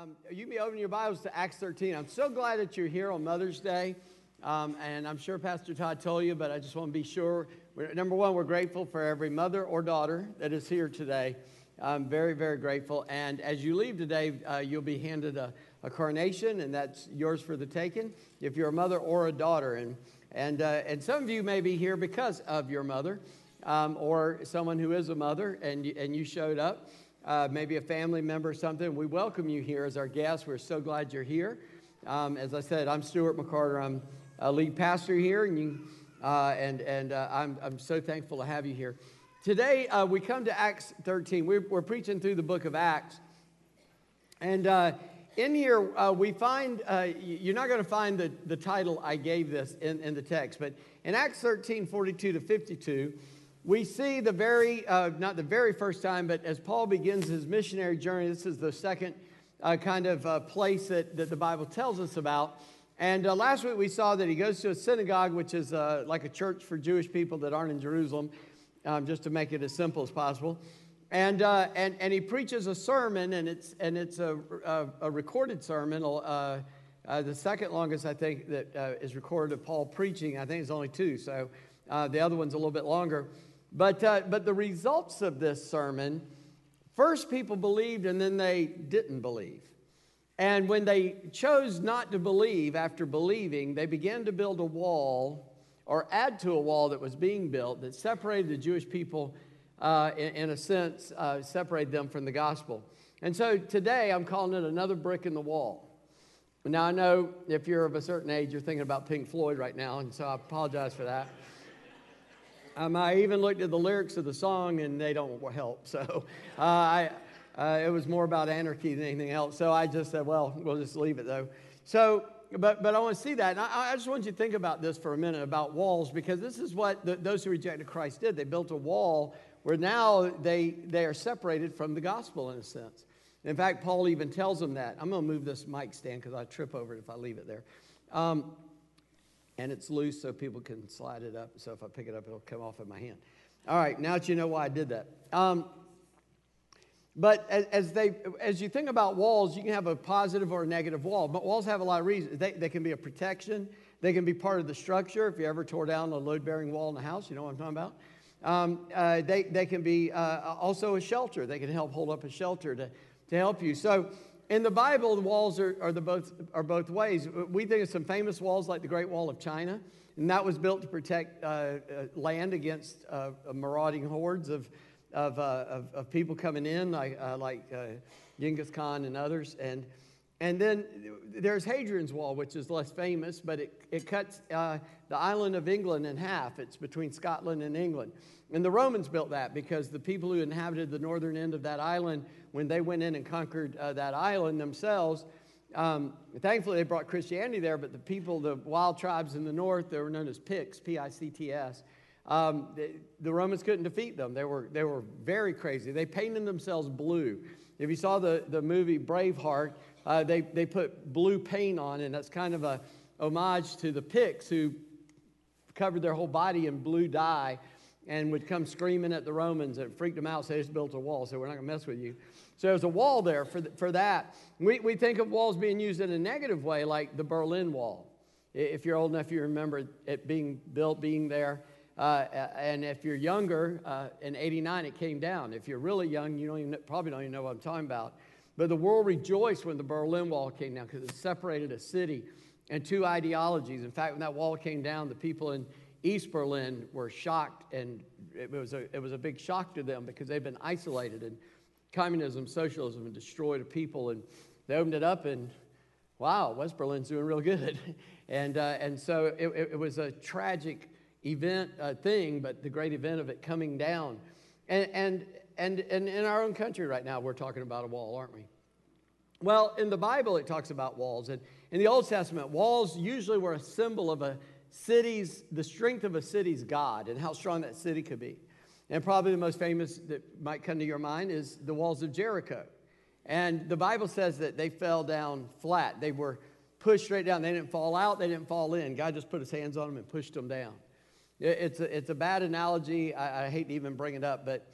Um, you be opening your Bibles to Acts 13. I'm so glad that you're here on Mother's Day. Um, and I'm sure Pastor Todd told you, but I just want to be sure. We're, number one, we're grateful for every mother or daughter that is here today. I'm very, very grateful. And as you leave today, uh, you'll be handed a, a, carnation, and that's yours for the taking if you're a mother or a daughter. And, and, uh, and some of you may be here because of your mother um, or someone who is a mother and and you showed up uh, maybe a family member or something, we welcome you here as our guest. We're so glad you're here. Um, as I said, I'm Stuart McCarter. I'm a lead pastor here, and, you, uh, and, and uh, I'm, I'm so thankful to have you here. Today, uh, we come to Acts 13. We're, we're, preaching through the book of Acts. And uh, in here, uh, we find, you're not going to find the, the title I gave this in, in the text, but in Acts 13, 42 to 52, we see the very, uh, not the very first time, but as Paul begins his missionary journey, this is the second uh, kind of uh, place that, that the Bible tells us about. And uh, last week we saw that he goes to a synagogue, which is uh, like a church for Jewish people that aren't in Jerusalem, um, just to make it as simple as possible. And, uh, and, and he preaches a sermon, and it's, and it's a, a, a recorded sermon. the second longest, I think, that is recorded of Paul preaching. I think it's only two, so the other one's a little bit longer. But, uh, but the results of this sermon first, people believed and then they didn't believe. And when they chose not to believe after believing, they began to build a wall or add to a wall that was being built that separated the Jewish people, uh, in, in, a sense, uh, separated them from the gospel. And so today I'm calling it another brick in the wall. Now, I know if you're of a certain age, you're thinking about Pink Floyd right now, and so I apologize for that. Um, I even looked at the lyrics of the song, and they don't help. So uh, I, uh, it was more about anarchy than anything else. So I just said, well, we'll just leave it though. So, but, but I want to see that. And I, I just want you to think about this for a minute about walls, because this is what the, those who rejected Christ did. They built a wall where now they, they are separated from the gospel in a sense. In fact, Paul even tells them that. I'm going to move this mic stand because I trip over it if I leave it there. Um, and it's loose so people can slide it up. So if I pick it up, it'll come off in my hand. All right, now that you know why I did that. Um, but as, as, they, as you think about walls, you can have a positive or a negative wall. But walls have a lot of reasons. They, they can be a protection. They can be part of the structure. If you ever tore down a load-bearing wall in a house, you know what I'm talking about. Um, uh, they, they can be uh, also a shelter. They can help hold up a shelter to, to help you. So in the Bible, the walls are, are, the both, are both ways. We think of some famous walls like the Great Wall of China, and that was built to protect uh, uh, land against uh, marauding hordes of, of, uh, of, of, people coming in, like, uh, like uh, Genghis Khan and others. And, and then there's Hadrian's Wall, which is less famous, but it, it cuts the island of England in half. It's between Scotland and England. And the Romans built that because the people who inhabited the northern end of that island when they went in and conquered uh, that island themselves. Um, thankfully, they brought Christianity there, but the people, the wild tribes in the north, they were known as Picts, P I C T S. Um, the, the, Romans couldn't defeat them. They were, they were very crazy. They painted themselves blue. If you saw the, the movie Braveheart, uh, they, they put blue paint on, and that's kind of a homage to the Picts who covered their whole body in blue dye and would come screaming at the Romans and freaked them out. So they just built a wall. So we're not going to mess with you. So there's a wall there for, for that. We, we think of walls being used in a negative way, like the Berlin Wall. If you're old enough, you remember it being built, being there. Uh, and if you're younger, uh, in 89 it came down. If you're really young, you don't even, probably don't even know what I'm talking about. But the world rejoiced when the Berlin Wall came down because it separated a city and two ideologies. In fact, when that wall came down, the people in East Berlin were shocked, and it was a, it was a big shock to them because they've been isolated. And communism, socialism, and destroyed a people. And they opened it up, and wow, West Berlin's doing real good. and, uh, and so it, it, was a tragic event uh, thing, but the great event of it coming down. And, and, and, and in our own country right now, we're talking about a wall, aren't we? Well, in the Bible, it talks about walls. And in the Old Testament, walls usually were a symbol of a city's, the strength of a city's God and how strong that city could be. And probably the most famous that might come to your mind is the walls of Jericho. And the Bible says that they fell down flat. They were pushed straight down. They didn't fall out, they didn't fall in. God just put his hands on them and pushed them down. It's a, it's a bad analogy. I, I hate to even bring it up, but,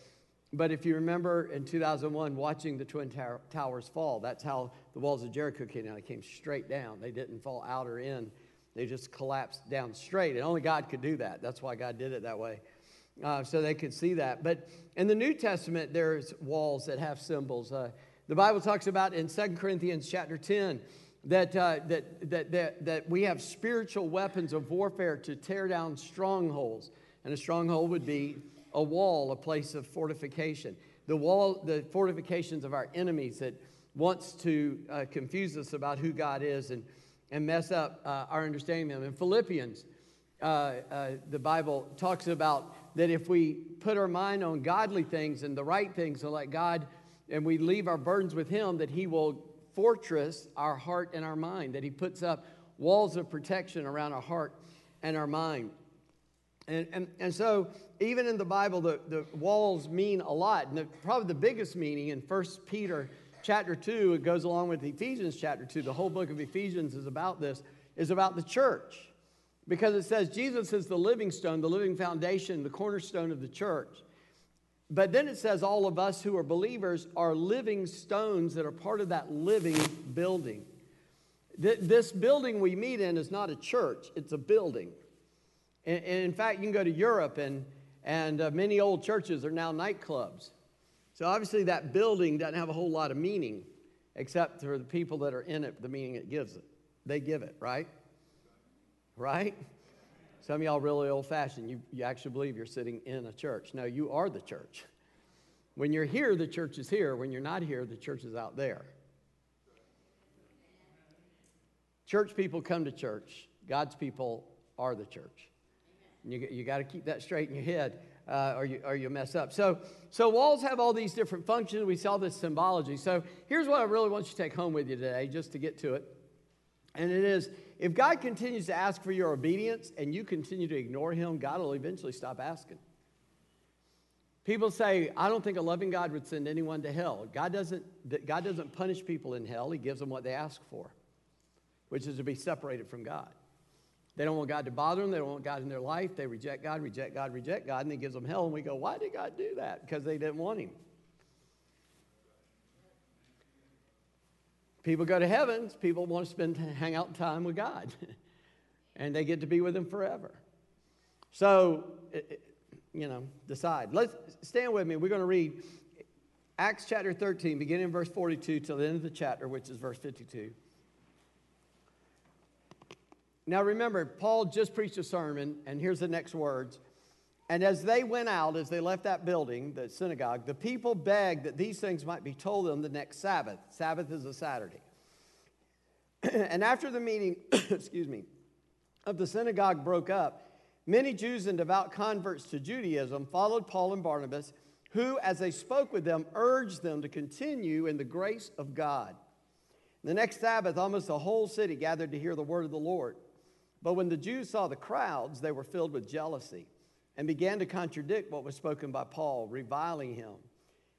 But if you remember in 2001, watching the Twin Towers fall, that's how the walls of Jericho came down. They came straight down. They didn't fall out or in, they just collapsed down straight. And only God could do that. That's why God did it that way. Uh, so they could see that. But in the New Testament, there's walls that have symbols. Uh, the Bible talks about in 2 Corinthians chapter 10 that, uh, that, that, that, that we have spiritual weapons of warfare to tear down strongholds. And a stronghold would be a wall, a place of fortification. The wall, the fortifications of our enemies that wants to uh, confuse us about who God is and, and mess up uh, our understanding of them. In Philippians, uh, uh, the Bible talks about that if we put our mind on godly things and the right things and let God, and we leave our burdens with Him, that He will fortress our heart and our mind, that He puts up walls of protection around our heart and our mind. And, and, and so, even in the Bible, the, the walls mean a lot. And the, probably the biggest meaning in 1 Peter chapter 2, it goes along with Ephesians chapter 2. The whole book of Ephesians is about this, is about the church. Because it says Jesus is the living stone, the living foundation, the cornerstone of the church. But then it says all of us who are believers are living stones that are part of that living building. This building we meet in is not a church, it's a building. And, in fact, you can go to Europe, and, and uh, many old churches are now nightclubs. So obviously, that building doesn't have a whole lot of meaning, except for the people that are in it, the meaning it gives it. They give it, right? Right? Some of y'all really old fashioned. You, you actually believe you're sitting in a church. No, you are the church. When you're here, the church is here. When you're not here, the church is out there. Church people come to church, God's people are the church. You, you got to keep that straight in your head. Uh, or, you, or you mess up. So, so walls have all these different functions. We saw this symbology. So here's what I really want you to take home with you today, just to get to it. And it is if God continues to ask for your obedience and you continue to ignore Him, God will eventually stop asking. People say, I don't think a loving God would send anyone to hell. God doesn't, God doesn't punish people in hell, He gives them what they ask for, which is to be separated from God. They don't want God to bother them. They don't want God in their life. They reject God, reject God, reject God, and He gives them hell. And we go, why did God do that? Because they didn't want Him. People go to heavens. People want to spend hang out time with God, and they get to be with Him forever. So, you know, decide. Let's stand with me. We're going to read Acts chapter 13, beginning in verse 42 till the end of the chapter, which is verse 52. Now remember, Paul just preached a sermon, and here's the next words. And as they went out, as they left that building, the synagogue, the people begged that these things might be told them the next Sabbath. Sabbath is a Saturday. and after the meeting, excuse me, of the synagogue broke up, many Jews and devout converts to Judaism followed Paul and Barnabas, who, as they spoke with them, urged them to continue in the grace of God. The next Sabbath, almost the whole city gathered to hear the word of the Lord. But when the Jews saw the crowds, they were filled with jealousy and began to contradict what was spoken by Paul, reviling him.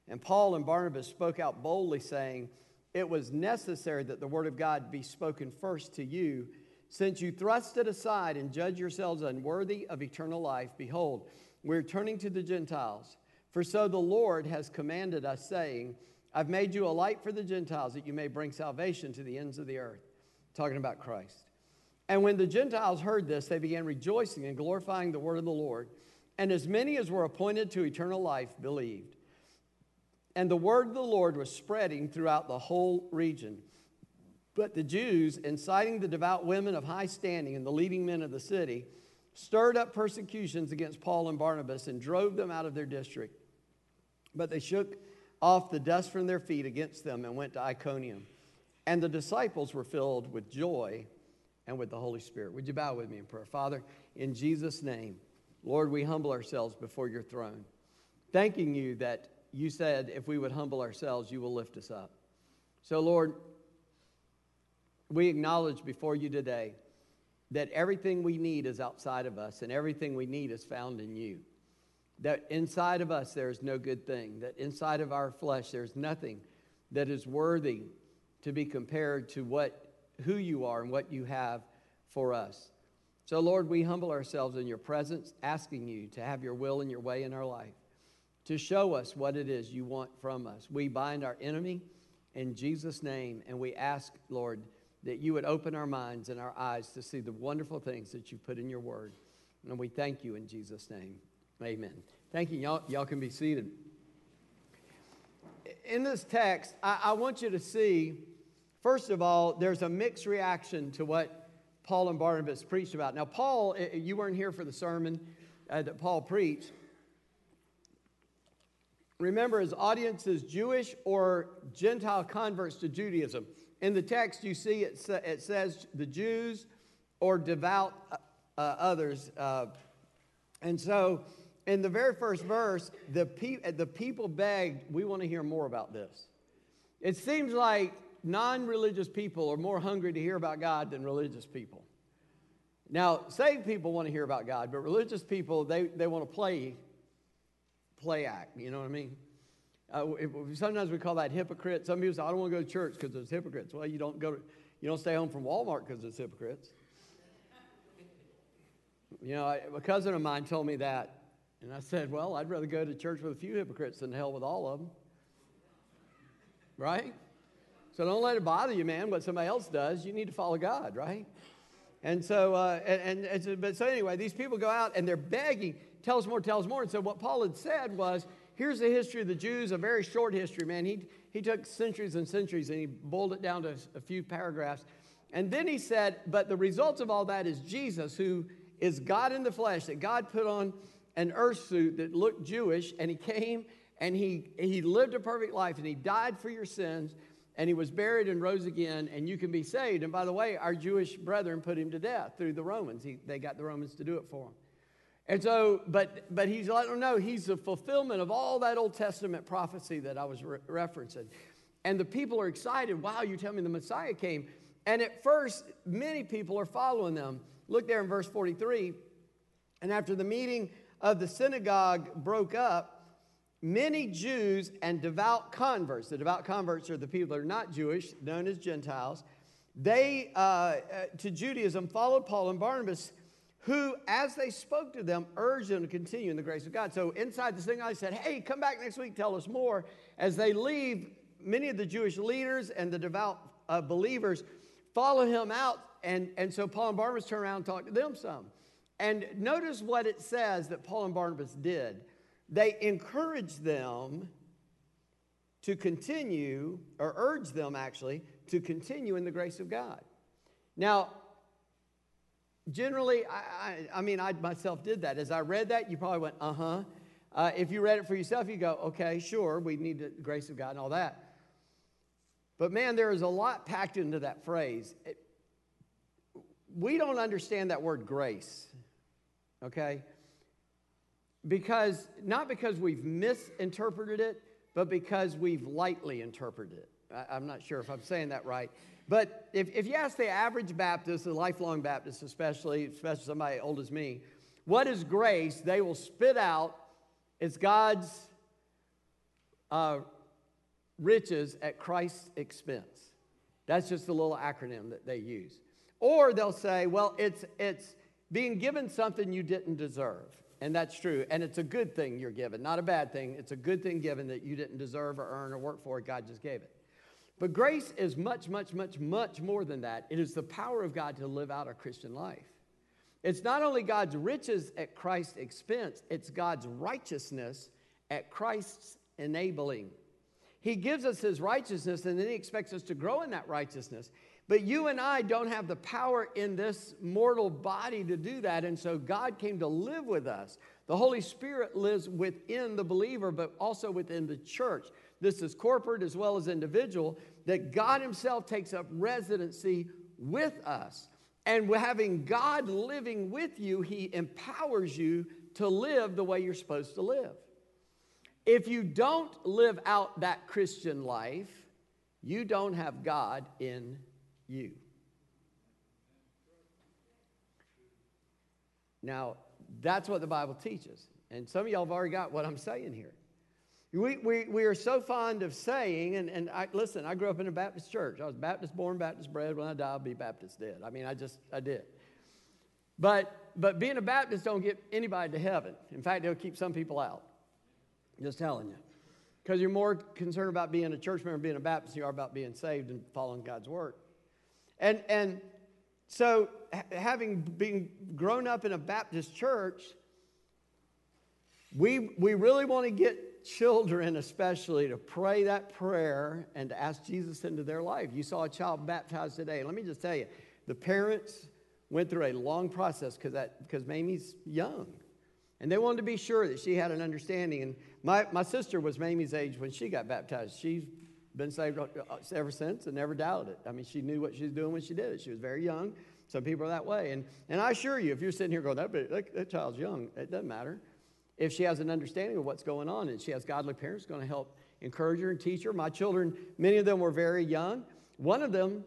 And Paul and Barnabas spoke out boldly, saying, It was necessary that the word of God be spoken first to you. Since you thrust it aside and judge yourselves unworthy of eternal life, behold, we're turning to the Gentiles. For so the Lord has commanded us, saying, I've made you a light for the Gentiles, that you may bring salvation to the ends of the earth. Talking about Christ. And when the Gentiles heard this, they began rejoicing and glorifying the word of the Lord. And as many as were appointed to eternal life believed. And the word of the Lord was spreading throughout the whole region. But the Jews, inciting the devout women of high standing and the leading men of the city, stirred up persecutions against Paul and Barnabas and drove them out of their district. But they shook off the dust from their feet against them and went to Iconium. And the disciples were filled with joy and with the Holy Spirit. Would you bow with me in prayer? Father, in Jesus' name, Lord, we humble ourselves before your throne, thanking you that you said if we would humble ourselves, you will lift us up. So, Lord, we acknowledge before you today that everything we need is outside of us and everything we need is found in you. That inside of us there is no good thing, that inside of our flesh there's nothing that is worthy to be compared to what who you are and what you have for us. So, Lord, we humble ourselves in your presence, asking you to have your will and your way in our life, to show us what it is you want from us. We bind our enemy in Jesus' name, and we ask, Lord, that you would open our minds and our eyes to see the wonderful things that you put in your word. And we thank you in Jesus' name. Amen. Thank you. Y'all, y'all can be seated. In this text, I, I want you to see, first of all, there's a mixed reaction to what Paul and Barnabas preached about. Now, Paul, eh, you weren't here for the sermon uh, that Paul preached. Remember, his audience is Jewish or Gentile converts to Judaism. In the text, you see it, sa- it says the Jews or devout uh, uh, others. Uh, and so, in the very first verse, the, pe- the people begged, We want to hear more about this. It seems like non religious people are more hungry to hear about God than religious people. Now, saved people want to hear about God, but religious people, they, they want to play, play act. You know what I mean? Uh, sometimes we call that hypocrite. Some people say, I don't want to go to church because there's hypocrites. Well, you don't go to, you don't stay home from Walmart because there's hypocrites. You know, I, a cousin of mine told me that. And I said, well, I'd rather go to church with a few hypocrites than hell with all of them. Right? So don't let it bother you, man, what somebody else does. You need to follow God, right? And so, uh, and, and but so anyway, these people go out and they're begging, tell us more, tell us more. And so what Paul had said was, here's the history of the Jews, a very short history, man. He, he took centuries and centuries and he boiled it down to a few paragraphs. And then he said, but the result of all that is Jesus, who is God in the flesh, that God put on an earth suit that looked Jewish, and he came and he, he lived a perfect life and he died for your sins and he was buried and rose again, and you can be saved. And by the way, our Jewish brethren put him to death through the Romans. He, they got the Romans to do it for him. And so, but, but he's letting them know he's the fulfillment of all that Old Testament prophecy that I was re- referencing. And the people are excited. Wow, you tell me the Messiah came. And at first, many people are following them. Look there in verse 43. And after the meeting of the synagogue broke up, many Jews and devout converts, the devout converts are the people that are not Jewish, known as Gentiles, they, uh, uh, to Judaism, followed Paul and Barnabas, who, as they spoke to them, urged them to continue in the grace of God. So inside the synagogue, said, Hey, come back next week, tell us more. As they leave, many of the Jewish leaders and the devout uh, believers follow him out. And, and so Paul and Barnabas turn around and talk to them some. And notice what it says that Paul and Barnabas did they encourage them to continue, or urge them actually, to continue in the grace of God. Now, generally, I, I, I mean, I myself did that. As I read that, you probably went, uh-huh. Uh, if you read it for yourself, you go, okay, sure, we need the grace of God and all that. But man, there is a lot packed into that phrase. It, we don't understand that word grace, okay? Because, not because we've misinterpreted it, but because we've lightly interpreted it. I, am not sure if I'm saying that right. But if, if you ask the average Baptist, the lifelong Baptist especially, especially somebody old as me, what is grace, they will spit out it's God's uh, riches at Christ's expense. That's just a little acronym that they use. Or they'll say, well, it's, it's being given something you didn't deserve. And that's true. And it's a good thing you're given, not a bad thing. It's a good thing given that you didn't deserve or earn or work for. God just gave it. But grace is much, much, much, much more than that. It is the power of God to live out a Christian life. It's not only God's riches at Christ's expense, it's God's righteousness at Christ's enabling. He gives us his righteousness and then he expects us to grow in that righteousness. But you and I don't have the power in this mortal body to do that. And so God came to live with us. The Holy Spirit lives within the believer, but also within the church. This is corporate as well as individual, that God Himself takes up residency with us. And having God living with you, He empowers you to live the way you're supposed to live. If you don't live out that Christian life, you don't have God in you. Now, that's what the Bible teaches. And some of y'all have already got what I'm saying here. We, we, we are so fond of saying, and, and I, listen, I grew up in a Baptist church. I was Baptist born, Baptist bred. When I die, I'll be Baptist dead. I mean, I just, I did. But, but being a Baptist don't get anybody to heaven. In fact, it'll keep some people out. Just telling you. Because you're more concerned about being a church member, being a Baptist, you are about being saved and following God's word. And, and so, having been grown up in a Baptist church, we, we really want to get children, especially, to pray that prayer and to ask Jesus into their life. You saw a child baptized today. Let me just tell you, the parents went through a long process because Mamie's young. And they wanted to be sure that she had an understanding. And my, my sister was Mamie's age when she got baptized. She's been saved uh, ever since and never doubted it. I mean, she knew what she was doing when she did it. She was very young. Some people are that way. And, and I assure you, if you're sitting here going, that, that, that child's young, it doesn't matter. If she has an understanding of what's going on and she has godly parents going to help encourage her and teach her. My children, many of them were very young. One of them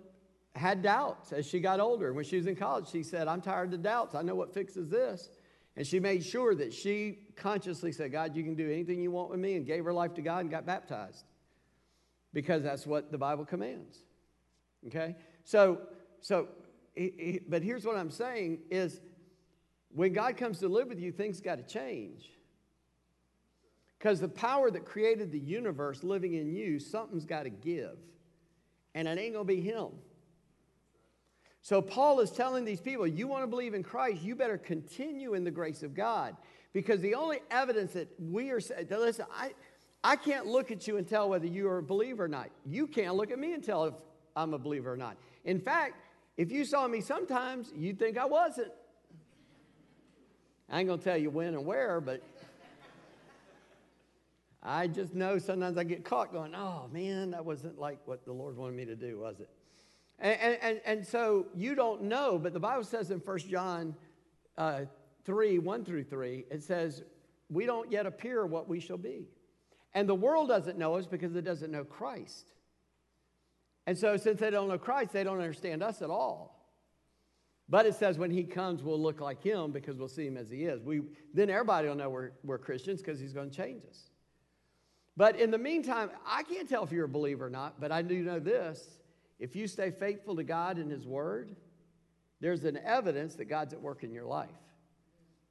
had doubts as she got older. When she was in college, she said, I'm tired of the doubts. I know what fixes this. And she made sure that she consciously said, God, you can do anything you want with me, and gave her life to God and got baptized because that's what the Bible commands. Okay? So, so but here's what I'm saying is when God comes to live with you, things got to change. Because the power that created the universe living in you, something's got to give. And it ain't going to be Him. So Paul is telling these people, you want to believe in Christ, you better continue in the grace of God. Because the only evidence that we are, listen, I, I can't look at you and tell whether you are a believer or not. You can't look at me and tell if I'm a believer or not. In fact, if you saw me sometimes, you'd think I wasn't. I ain't gonna tell you when and where, but I just know sometimes I get caught going, oh man, that wasn't like what the Lord wanted me to do, was it? And, and, and so you don't know, but the Bible says in 1 John uh, 3 1 through 3, it says, We don't yet appear what we shall be. And the world doesn't know us because it doesn't know Christ. And so, since they don't know Christ, they don't understand us at all. But it says when he comes, we'll look like him because we'll see him as he is. We, then everybody will know we're, we're Christians because he's going to change us. But in the meantime, I can't tell if you're a believer or not, but I do know this if you stay faithful to God and His Word, there's an evidence that God's at work in your life.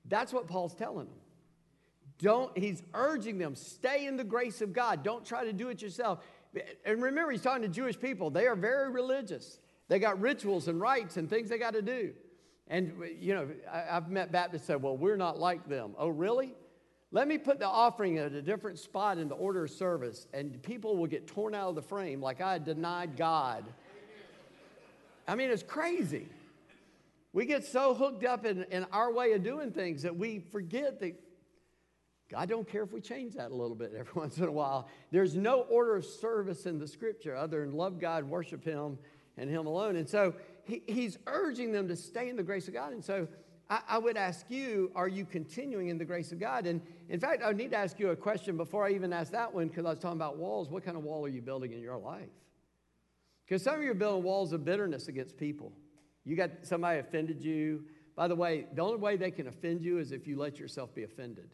That's what Paul's telling them. Don't, he's urging them, stay in the grace of God. Don't try to do it yourself. And remember, he's talking to Jewish people. They are very religious. They got rituals and rites and things they got to do. And, you know, I, have met Baptists say, well, we're not like them. Oh, really? Let me put the offering at a different spot in the order of service, and people will get torn out of the frame like I denied God. I mean, it's crazy. We get so hooked up in, in our way of doing things that we forget that God don't care if we change that a little bit every once in a while. There's no order of service in the scripture other than love God, worship Him, and Him alone. And so he, He's urging them to stay in the grace of God. And so I, I would ask you, are you continuing in the grace of God? And in fact, I need to ask you a question before I even ask that one, because I was talking about walls. What kind of wall are you building in your life? Because some of you are building walls of bitterness against people. You got somebody offended you. By the way, the only way they can offend you is if you let yourself be offended.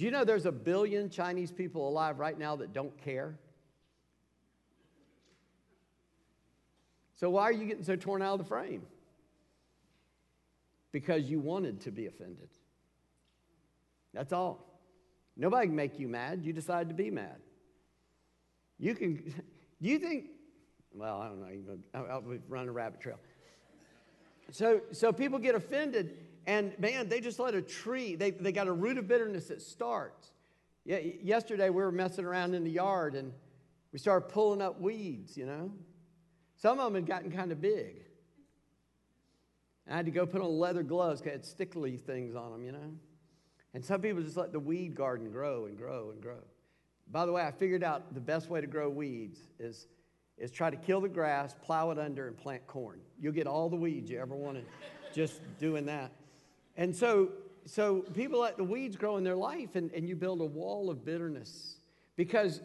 Do you know there's a billion Chinese people alive right now that don't care? So why are you getting so torn out of the frame? because you wanted to be offended. That's all. Nobody can make you mad. You decide to be mad. You can, do you think, well, I don't know, I'll, run a rabbit trail. So, so people get offended, and man, they just let a tree, they, they got a root of bitterness that starts. Yeah, yesterday we were messing around in the yard and we started pulling up weeds, you know. Some of them had gotten kind of big. I had to go put on leather gloves because it had stickly things on them, you know. And some people just let the weed garden grow and grow and grow. By the way, I figured out the best way to grow weeds is, is try to kill the grass, plow it under, and plant corn. You'll get all the weeds you ever wanted just doing that. And so, so people let the weeds grow in their life, and, and you build a wall of bitterness. Because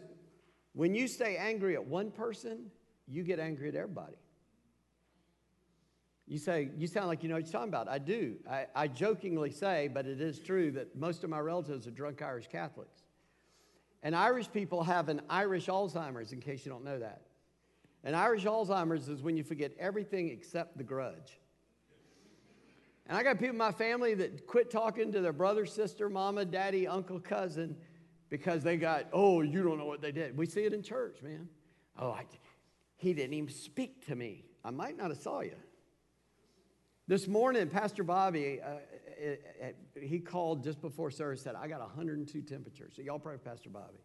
when you stay angry at one person, you get angry at everybody. You say, you sound like you know what you're talking about. I do. I, I jokingly say, but it is true that most of my relatives are drunk Irish Catholics. And Irish people have an Irish Alzheimer's, in case you don't know that. An Irish Alzheimer's is when you forget everything except the grudge. And I got people in my family that quit talking to their brother, sister, mama, daddy, uncle, cousin because they got, oh, you don't know what they did. We see it in church, man. Oh, I, he didn't even speak to me. I might not have saw you. This morning, Pastor Bobby, uh, it, it, he called just before service, said, I got 102 temperature. So y'all pray for Pastor Bobby.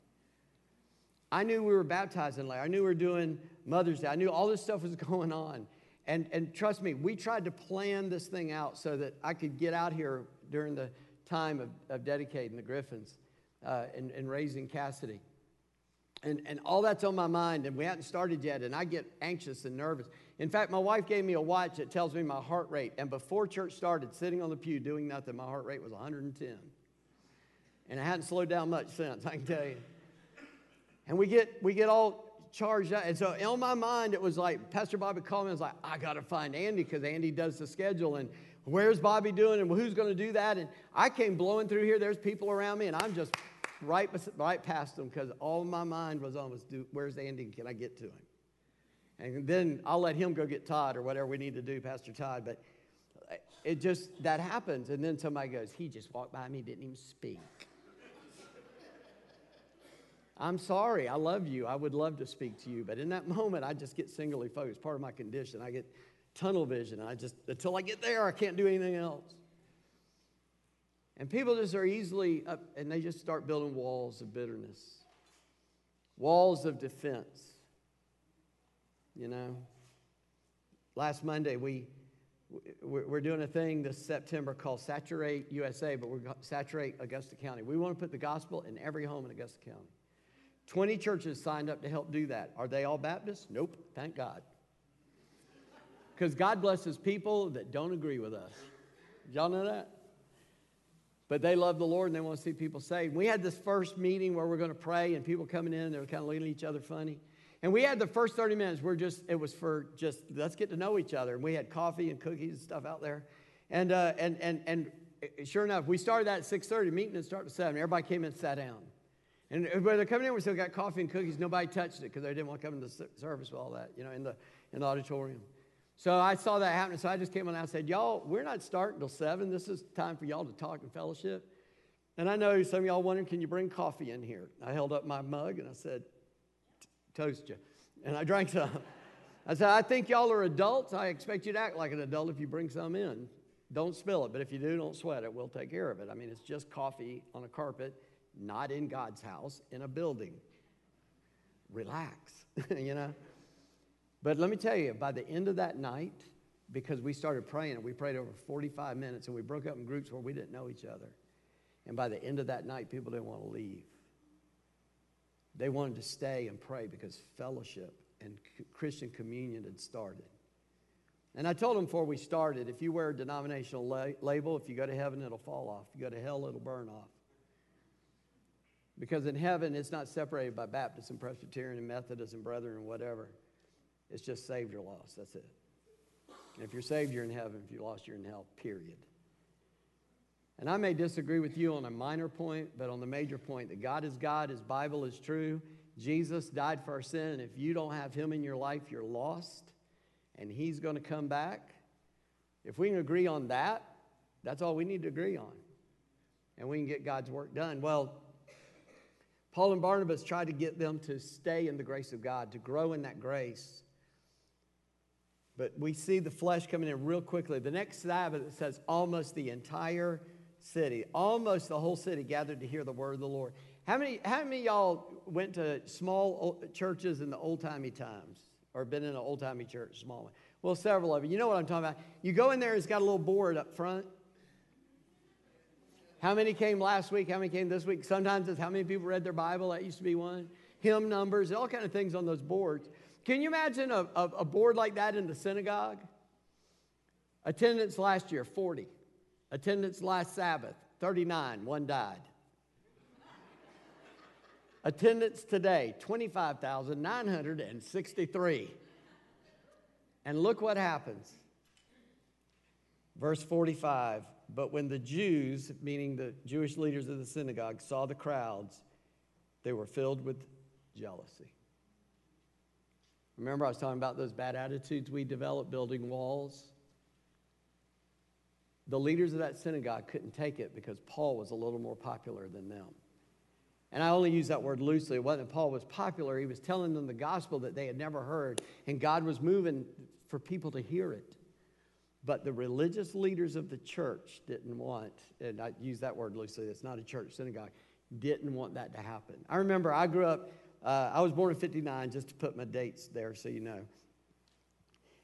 I knew we were baptizing later. I knew we were doing Mother's Day. I knew all this stuff was going on. And, and trust me, we tried to plan this thing out so that I could get out here during the time of, of dedicating the Griffins uh, and, and raising Cassidy. And, and all that's on my mind, and we hadn't started yet, and I get anxious and nervous. In fact, my wife gave me a watch that tells me my heart rate, and before church started, sitting on the pew doing nothing, my heart rate was 110. And I hadn't slowed down much since, I can tell you. And we get, we get all charged up. And so in my mind, it was like Pastor Bobby called me. I was like, I got to find Andy because Andy does the schedule. And where's Bobby doing? And who's going to do that? And I came blowing through here. There's people around me, and I'm just right, right past them because all my mind was on was, where's Andy? Can I get to him? And then I'll let him go get Todd or whatever we need to do, Pastor Todd. But it just, that happens. And then somebody goes, he just walked by me, didn't even speak. I'm sorry, I love you. I would love to speak to you. But in that moment, I just get singly focused. Part of my condition. I get tunnel vision. I just, until I get there, I can't do anything else. And people just are easily up and they just start building walls of bitterness, walls of defense. You know, last Monday we we're doing a thing this September called Saturate USA, but we're Saturate Augusta County. We want to put the gospel in every home in Augusta County. 20 churches signed up to help do that. Are they all Baptists? Nope, thank God. Because God blesses people that don't agree with us. Y'all know that? but they love the Lord and they want to see people saved. We had this first meeting where we're going to pray and people coming in, they were kind of at each other funny. And we had the first 30 minutes, we're just, it was for just, let's get to know each other. And we had coffee and cookies and stuff out there. And, uh, and, and, and sure enough, we started that at 6.30, meeting and started at 7. Everybody came in and sat down. And uh, when they're coming in, we still got coffee and cookies. Nobody touched it because they didn't want to come into the service with all that, you know, in the, in the auditorium. So I saw that happening. So I just came on and I said, Y'all, we're not starting till seven. This is time for y'all to talk and fellowship. And I know some of y'all wondering, can you bring coffee in here? I held up my mug and I said, Toast you. And I drank some. I said, I think y'all are adults. I expect you to act like an adult if you bring some in. Don't spill it, but if you do, don't sweat it. We'll take care of it. I mean, it's just coffee on a carpet, not in God's house, in a building. Relax, you know? But let me tell you, by the end of that night, because we started praying and we prayed over 45 minutes and we broke up in groups where we didn't know each other. And by the end of that night, people didn't want to leave. They wanted to stay and pray because fellowship and Christian communion had started. And I told them before we started if you wear a denominational la- label, if you go to heaven, it'll fall off. If you go to hell, it'll burn off. Because in heaven, it's not separated by Baptist and Presbyterian and Methodist and Brethren and whatever. It's just saved or lost. That's it. And if you're saved, you're in heaven. If you're lost, you're in hell, period. And I may disagree with you on a minor point, but on the major point that God is God, His Bible is true. Jesus died for our sin, and if you don't have Him in your life, you're lost, and He's going to come back. If we can agree on that, that's all we need to agree on. And we can get God's work done. Well, Paul and Barnabas tried to get them to stay in the grace of God, to grow in that grace. But we see the flesh coming in real quickly. The next Sabbath, it says almost the entire city, almost the whole city gathered to hear the word of the Lord. How many, how many y'all went to small churches in the old timey times or been in an old timey church, small one? Well, several of you. You know what I'm talking about. You go in there, it's got a little board up front. How many came last week? How many came this week? Sometimes it's how many people read their Bible. That used to be one. Hymn numbers, all kind of things on those boards. Can you imagine a, a, a board like that in the synagogue? Attendance last year, 40. Attendance last Sabbath, 39. One died. Attendance today, 25,963. And look what happens. Verse 45 But when the Jews, meaning the Jewish leaders of the synagogue, saw the crowds, they were filled with jealousy. Remember, I was talking about those bad attitudes we develop building walls? The leaders of that synagogue couldn't take it because Paul was a little more popular than them. And I only use that word loosely. It wasn't Paul was popular. He was telling them the gospel that they had never heard, and God was moving for people to hear it. But the religious leaders of the church didn't want, and I use that word loosely, it's not a church synagogue, didn't want that to happen. I remember I grew up, uh, I was born in 59, just to put my dates there so you know.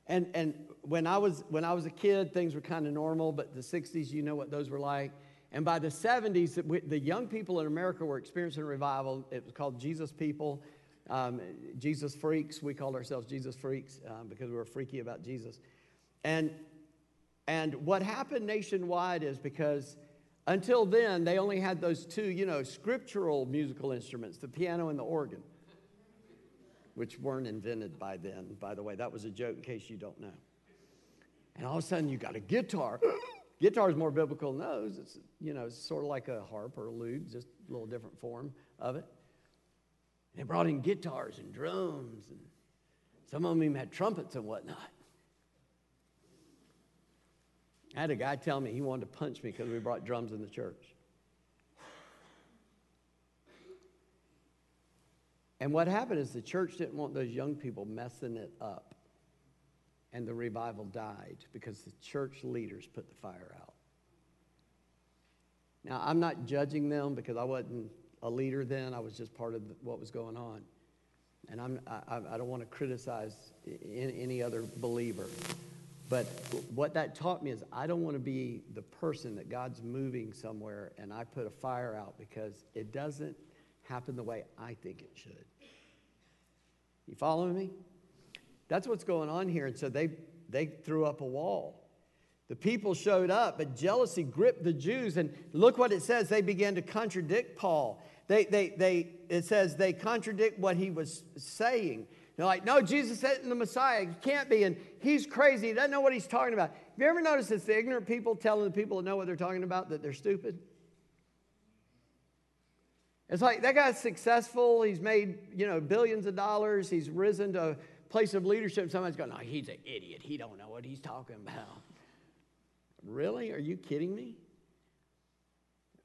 And, and when, I was, when I was a kid, things were kind of normal, but the 60s, you know what those were like. And by the 70s, the young people in America were experiencing a revival. It was called Jesus People, um, Jesus Freaks. We called ourselves Jesus Freaks um, because we were freaky about Jesus. And, and what happened nationwide is because until then, they only had those two, you know, scriptural musical instruments, the piano and the organ which weren't invented by then, by the way. That was a joke in case you don't know. And all of a sudden, you got a guitar. guitar is more biblical than those. It's, you know, it's sort of like a harp or a lute, just a little different form of it. They brought in guitars and drums, and some of them even had trumpets and whatnot. I had a guy tell me he wanted to punch me because we brought drums in the church. And what happened is the church didn't want those young people messing it up. And the revival died because the church leaders put the fire out. Now, I'm not judging them because I wasn't a leader then, I was just part of what was going on. And I'm, I, I don't want to criticize any other believer. But what that taught me is I don't want to be the person that God's moving somewhere and I put a fire out because it doesn't happen the way I think it should. You following me? That's what's going on here. And so they, they threw up a wall. The people showed up, but jealousy gripped the Jews. And look what it says. They began to contradict Paul. They, they, they, it says they contradict what he was saying. They're like, no, Jesus isn't the Messiah. He can't be. And he's crazy. He doesn't know what he's talking about. Have you ever noticed it's the ignorant people telling the people that know what they're talking about that they're stupid? It's like that guy's successful. He's made, you know, billions of dollars. He's risen to a place of leadership. Somebody's going, no, he's an idiot. He don't know what he's talking about. Really? Are you kidding me?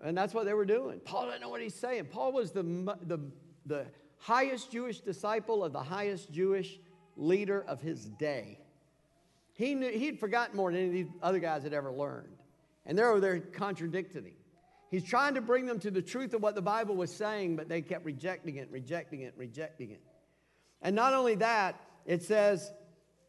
And that's what they were doing. Paul didn't know what he's saying. Paul was the, the, the highest Jewish disciple of the highest Jewish leader of his day. He knew, he'd forgotten more than any of these other guys had ever learned. And they're over there contradicting him. He's trying to bring them to the truth of what the Bible was saying, but they kept rejecting it, rejecting it, rejecting it. And not only that, it says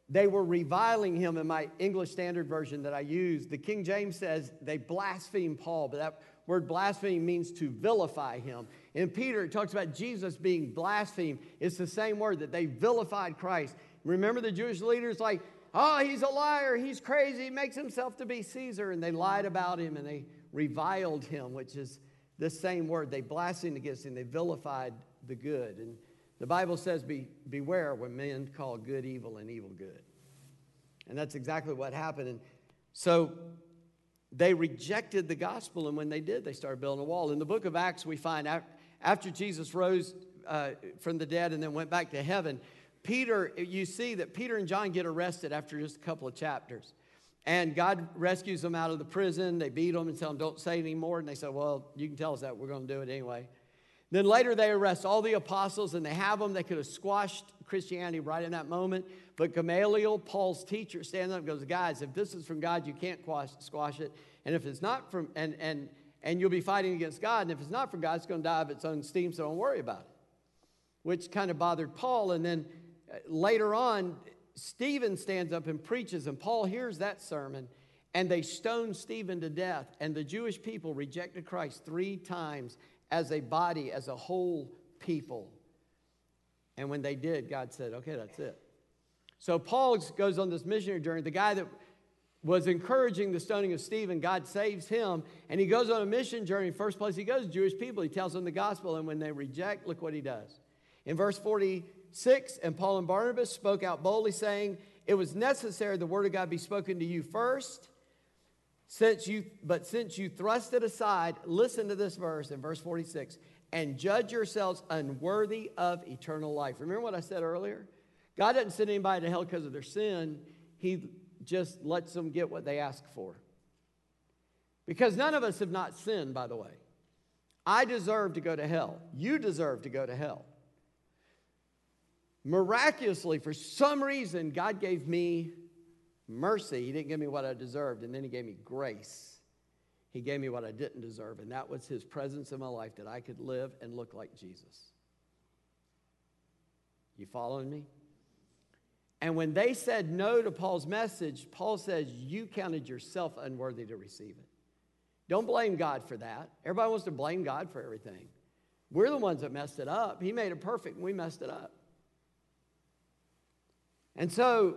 they were reviling him in my English Standard Version that I use. The King James says they blasphemed Paul, but that word blasphemy means to vilify him. In Peter, it talks about Jesus being blasphemed. It's the same word that they vilified Christ. Remember the Jewish leaders like, oh, he's a liar, he's crazy, he makes himself to be Caesar, and they lied about him and they reviled him, which is the same word. They blasphemed against him, they vilified the good. And the Bible says, Be, Beware when men call good evil and evil good. And that's exactly what happened. And so they rejected the gospel, and when they did, they started building a wall. In the book of Acts, we find after Jesus rose uh, from the dead and then went back to heaven, Peter, you see that Peter and John get arrested after just a couple of chapters. And God rescues them out of the prison. They beat them and tell them, don't say anymore. And they say, well, you can tell us that. We're going to do it anyway. Then later they arrest all the apostles and they have them. They could have squashed Christianity right in that moment. But Gamaliel, Paul's teacher, stands up and goes, guys, if this is from God, you can't squash it. And if it's not from, and, and, and you'll be fighting against God. And if it's not from God, it's going to die of its own steam, so don't worry about it. Which kind of bothered Paul. And then uh, later on, Stephen stands up and preaches, and Paul hears that sermon, and they stone Stephen to death. And the Jewish people rejected Christ three times as a body, as a whole people. And when they did, God said, okay, that's it. So Paul goes on this missionary journey. The guy that was encouraging the stoning of Stephen, God saves him, and he goes on a mission journey. First place he goes, Jewish people. He tells them the gospel, and when they reject, look what he does. In verse 46, And Paul and Barnabas spoke out boldly, saying, It was necessary the word of God be spoken to you first. Since you, but since you thrust it aside, listen to this verse in verse 46 and judge yourselves unworthy of eternal life. Remember what I said earlier? God doesn't send anybody to hell because of their sin, He just lets them get what they ask for. Because none of us have not sinned, by the way. I deserve to go to hell. You deserve to go to hell. Miraculously, for some reason, God gave me mercy. He didn't give me what I deserved, and then He gave me grace. He gave me what I didn't deserve, and that was His presence in my life that I could live and look like Jesus. You following me? And when they said no to Paul's message, Paul says, You counted yourself unworthy to receive it. Don't blame God for that. Everybody wants to blame God for everything. We're the ones that messed it up. He made it perfect, and we messed it up. And so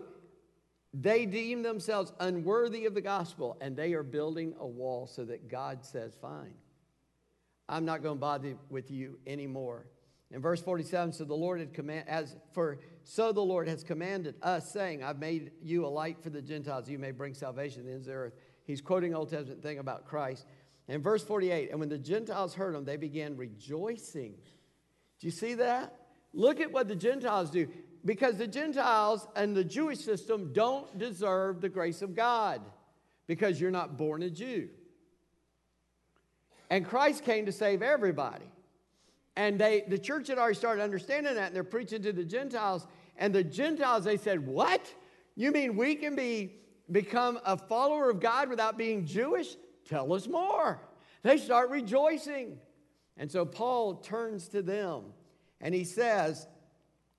they deem themselves unworthy of the gospel, and they are building a wall so that God says, Fine, I'm not going to bother with you anymore. In verse 47, so the Lord had command as for so the Lord has commanded us, saying, I've made you a light for the Gentiles, you may bring salvation to the ends of the earth. He's quoting Old Testament thing about Christ. In verse 48, and when the Gentiles heard him, they began rejoicing. Do you see that? Look at what the Gentiles do because the Gentiles and the Jewish system don't deserve the grace of God because you're not born a Jew. And Christ came to save everybody. And they, the church had already started understanding that, and they're preaching to the Gentiles. And the Gentiles, they said, What? You mean we can be, become a follower of God without being Jewish? Tell us more. They start rejoicing. And so Paul turns to them and he says,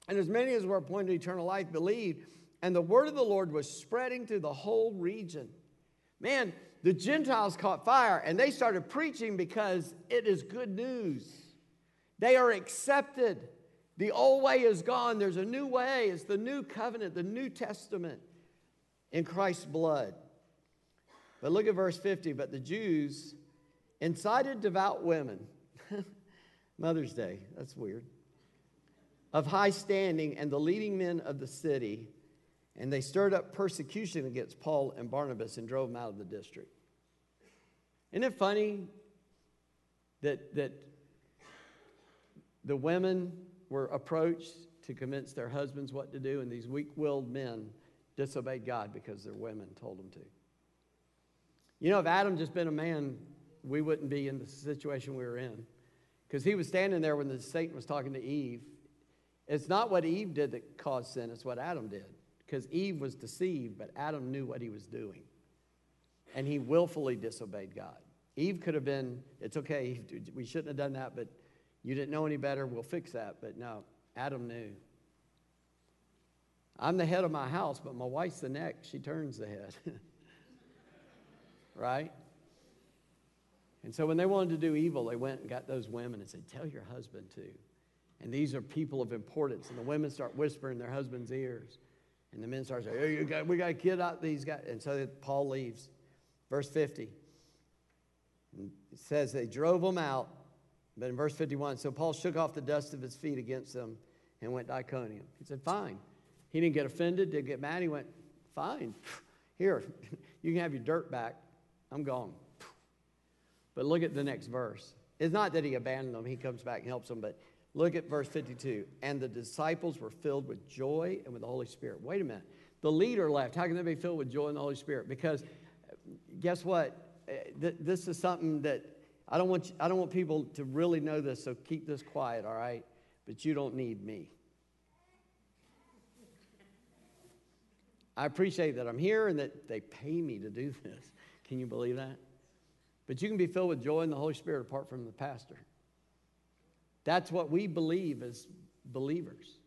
and as many as were appointed to eternal life believed. And the word of the Lord was spreading through the whole region. Man, the Gentiles caught fire and they started preaching because it is good news. They are accepted. The old way is gone. There's a new way. It's the new covenant, the New Testament in Christ's blood. But look at verse 50. But the Jews incited devout women. Mother's Day, that's weird of high standing and the leading men of the city, and they stirred up persecution against Paul and Barnabas and drove them out of the district. Isn't it funny that, that the women were approached to convince their husbands what to do, and these weak willed men disobeyed God because their women told them to? You know, if Adam just been a man, we wouldn't be in the situation we were in. Because he was standing there when the Satan was talking to Eve, it's not what Eve did that caused sin, it's what Adam did. Because Eve was deceived, but Adam knew what he was doing. And he willfully disobeyed God. Eve could have been, it's okay, we shouldn't have done that, but you didn't know any better, we'll fix that. But no, Adam knew. I'm the head of my house, but my wife's the neck. She turns the head. right? And so when they wanted to do evil, they went and got those women and said, Tell your husband to. And these are people of importance. And the women start whispering in their husbands' ears. And the men start saying, hey, got, we got to get out these guys. And so Paul leaves. Verse 50. It says they drove them out. But in verse 51, so Paul shook off the dust of his feet against them and went to Iconium. He said, Fine. He didn't get offended, didn't get mad. He went, Fine. Here, you can have your dirt back. I'm gone. But look at the next verse. It's not that he abandoned them, he comes back and helps them, but Look at verse 52. And the disciples were filled with joy and with the Holy Spirit. Wait a minute. The leader left. How can they be filled with joy and the Holy Spirit? Because guess what? Eh, this is something that I don't want, you, I don't want people to really know this, so keep this quiet, all right? But you don't need me. I appreciate that I'm here and that they pay me to do this. Can you believe that? But you can be filled with joy and the Holy Spirit apart from the pastor. That's what we believe as believers.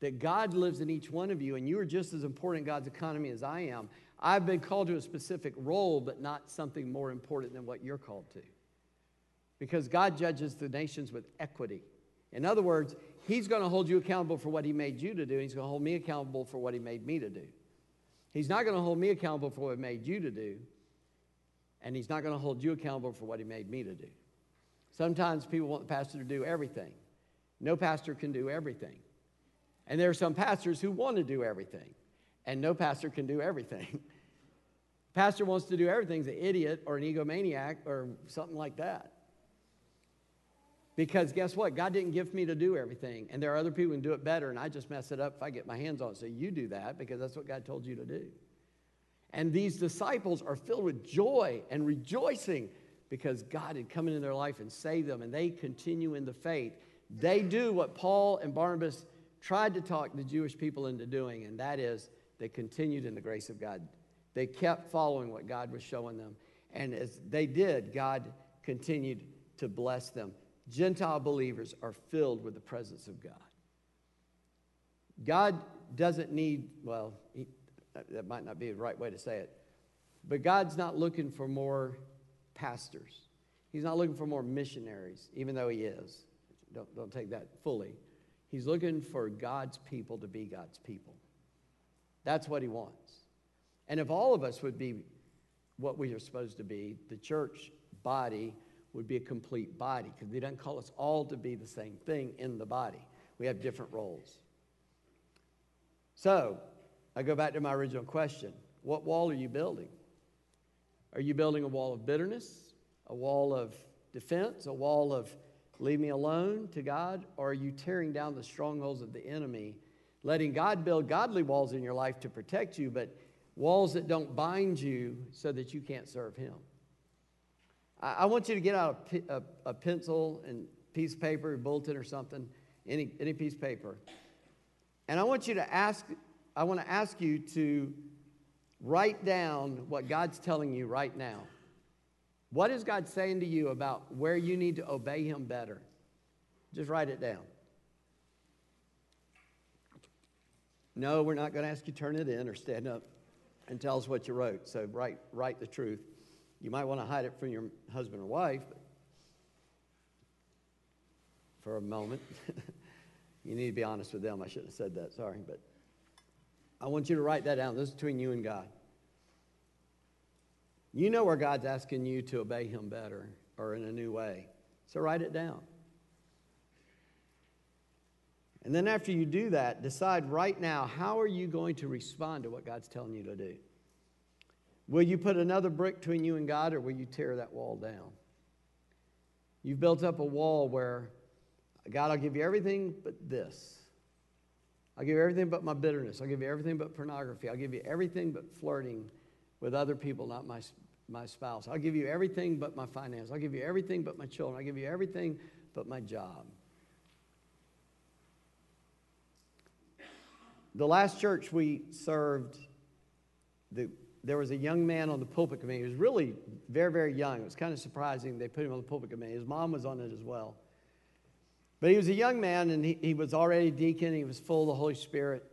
That God lives in each one of you, and you are just as important in God's economy as I am. I've been called to a specific role, but not something more important than what you're called to. Because God judges the nations with equity. In other words, He's going to hold you accountable for what He made you to do, He's going to hold me accountable for what He made me to do. He's not going to hold me accountable for what He made you to do, and He's not going to hold you accountable for what He made me to do. Sometimes people want the pastor to do everything. No pastor can do everything. And there are some pastors who want to do everything, and no pastor can do everything. pastor wants to do everything is an idiot or an egomaniac or something like that. Because guess what? God didn't give me to do everything. And there are other people who can do it better, and I just mess it up if I get my hands on it. So you do that because that's what God told you to do. And these disciples are filled with joy and rejoicing because God had come into their life and saved them, and they continue in the faith. They do what Paul and Barnabas tried to talk the Jewish people into doing, and that is they continued in the grace of God. They kept following what God was showing them. And as they did, God continued to bless them. Gentile believers are filled with the presence of God. God doesn't need, well, he, that might not be the right way to say it, but God's not looking for more pastors. He's not looking for more missionaries, even though He is. Don't, don't take that fully. He's looking for God's people to be God's people. That's what He wants. And if all of us would be what we are supposed to be, the church body would be a complete body because He doesn't call us all to be the same thing in the body. We have different roles. So, I go back to my original question What wall are you building? Are you building a wall of bitterness, a wall of defense, a wall of leave me alone to God? Or are you tearing down the strongholds of the enemy, letting God build godly walls in your life to protect you, but walls that don't bind you so that you can't serve Him? I, I want you to get out a, a, a pencil and piece of paper, a bulletin or something, any, any piece of paper. And I want you to ask, I want to ask you to write down what God's telling you right now. What is God saying to you about where you need to obey Him better? Just write it down. No, we're not going to ask you to turn it in or stand up and tell us what you wrote. So write, write the truth. You might want to hide it from your husband or wife for a moment. you need to be honest with them. I shouldn't have said that, sorry. But I want you to write that down. This is between you and God. You know where God's asking you to obey Him better or in a new way. So write it down. And then after you do that, decide right now how are you going to respond to what God's telling you to do? Will you put another brick between you and God or will you tear that wall down? You've built up a wall where, God, I'll give you everything but this. I'll give you everything but my bitterness. I'll give you everything but pornography. I'll give you everything but flirting with other people, not my, my spouse. I'll give you everything but my finance. I'll give you everything but my children. I'll give you everything but my job. The last church we served, the, there was a young man on the pulpit committee. He was really very, very young. It was kind of surprising they put him on the pulpit committee. His mom was on it as well. But he was a young man and he, he was already deacon. He was full of the Holy Spirit.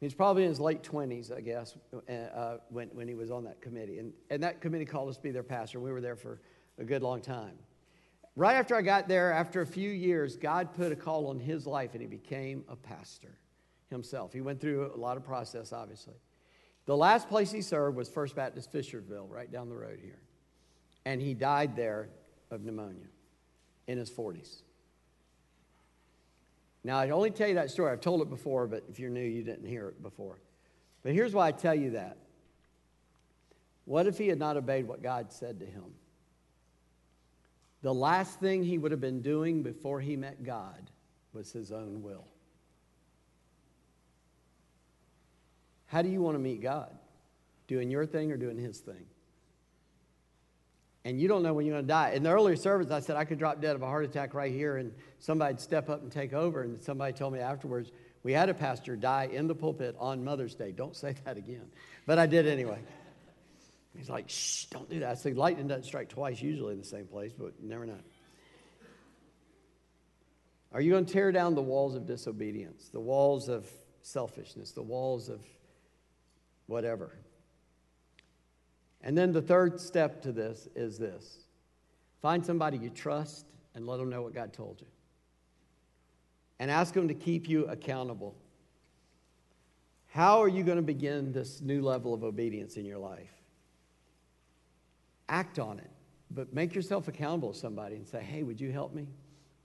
He was probably in his late 20s, I guess, uh, uh, when, when he was on that committee. And, and that committee called us to be their pastor. We were there for a good long time. Right after I got there, after a few years, God put a call on his life and he became a pastor himself. He went through a lot of process, obviously. The last place he served was First Baptist Fishersville, right down the road here. And he died there of pneumonia in his 40s. Now, I only tell you that story. I've told it before, but if you're new, you didn't hear it before. But here's why I tell you that. What if he had not obeyed what God said to him? The last thing he would have been doing before he met God was his own will. How do you want to meet God? Doing your thing or doing his thing? and you don't know when you're going to die. In the earlier service, I said I could drop dead of a heart attack right here, and somebody'd step up and take over. And somebody told me afterwards, we had a pastor die in the pulpit on Mother's Day. Don't say that again. But I did anyway. He's like, shh, don't do that. I said, lightning doesn't strike twice, usually in the same place, but never know. Are you going to tear down the walls of disobedience, the walls of selfishness, the walls of whatever? And then the third step to this is this find somebody you trust and let them know what God told you. And ask them to keep you accountable. How are you going to begin this new level of obedience in your life? Act on it, but make yourself accountable to somebody and say, hey, would you help me?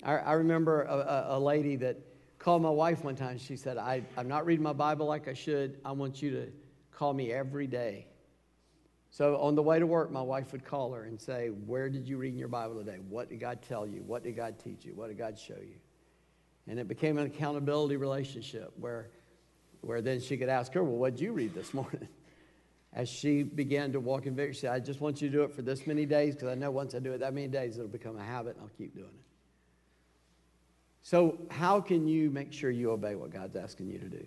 I, I remember a, a, lady that called my wife one time. She said, I, I'm not reading my Bible like I should. I want you to call me every day so on the way to work, my wife would call her and say, Where did you read in your Bible today? What did God tell you? What did God teach you? What did God show you? And it became an accountability relationship where, where then she could ask her, Well, what did you read this morning? as she began to walk in victory, she said, I just want you to do it for this many days because I know once I do it that many days, it'll become a habit and I'll keep doing it. So, how can you make sure you obey what God's asking you to do?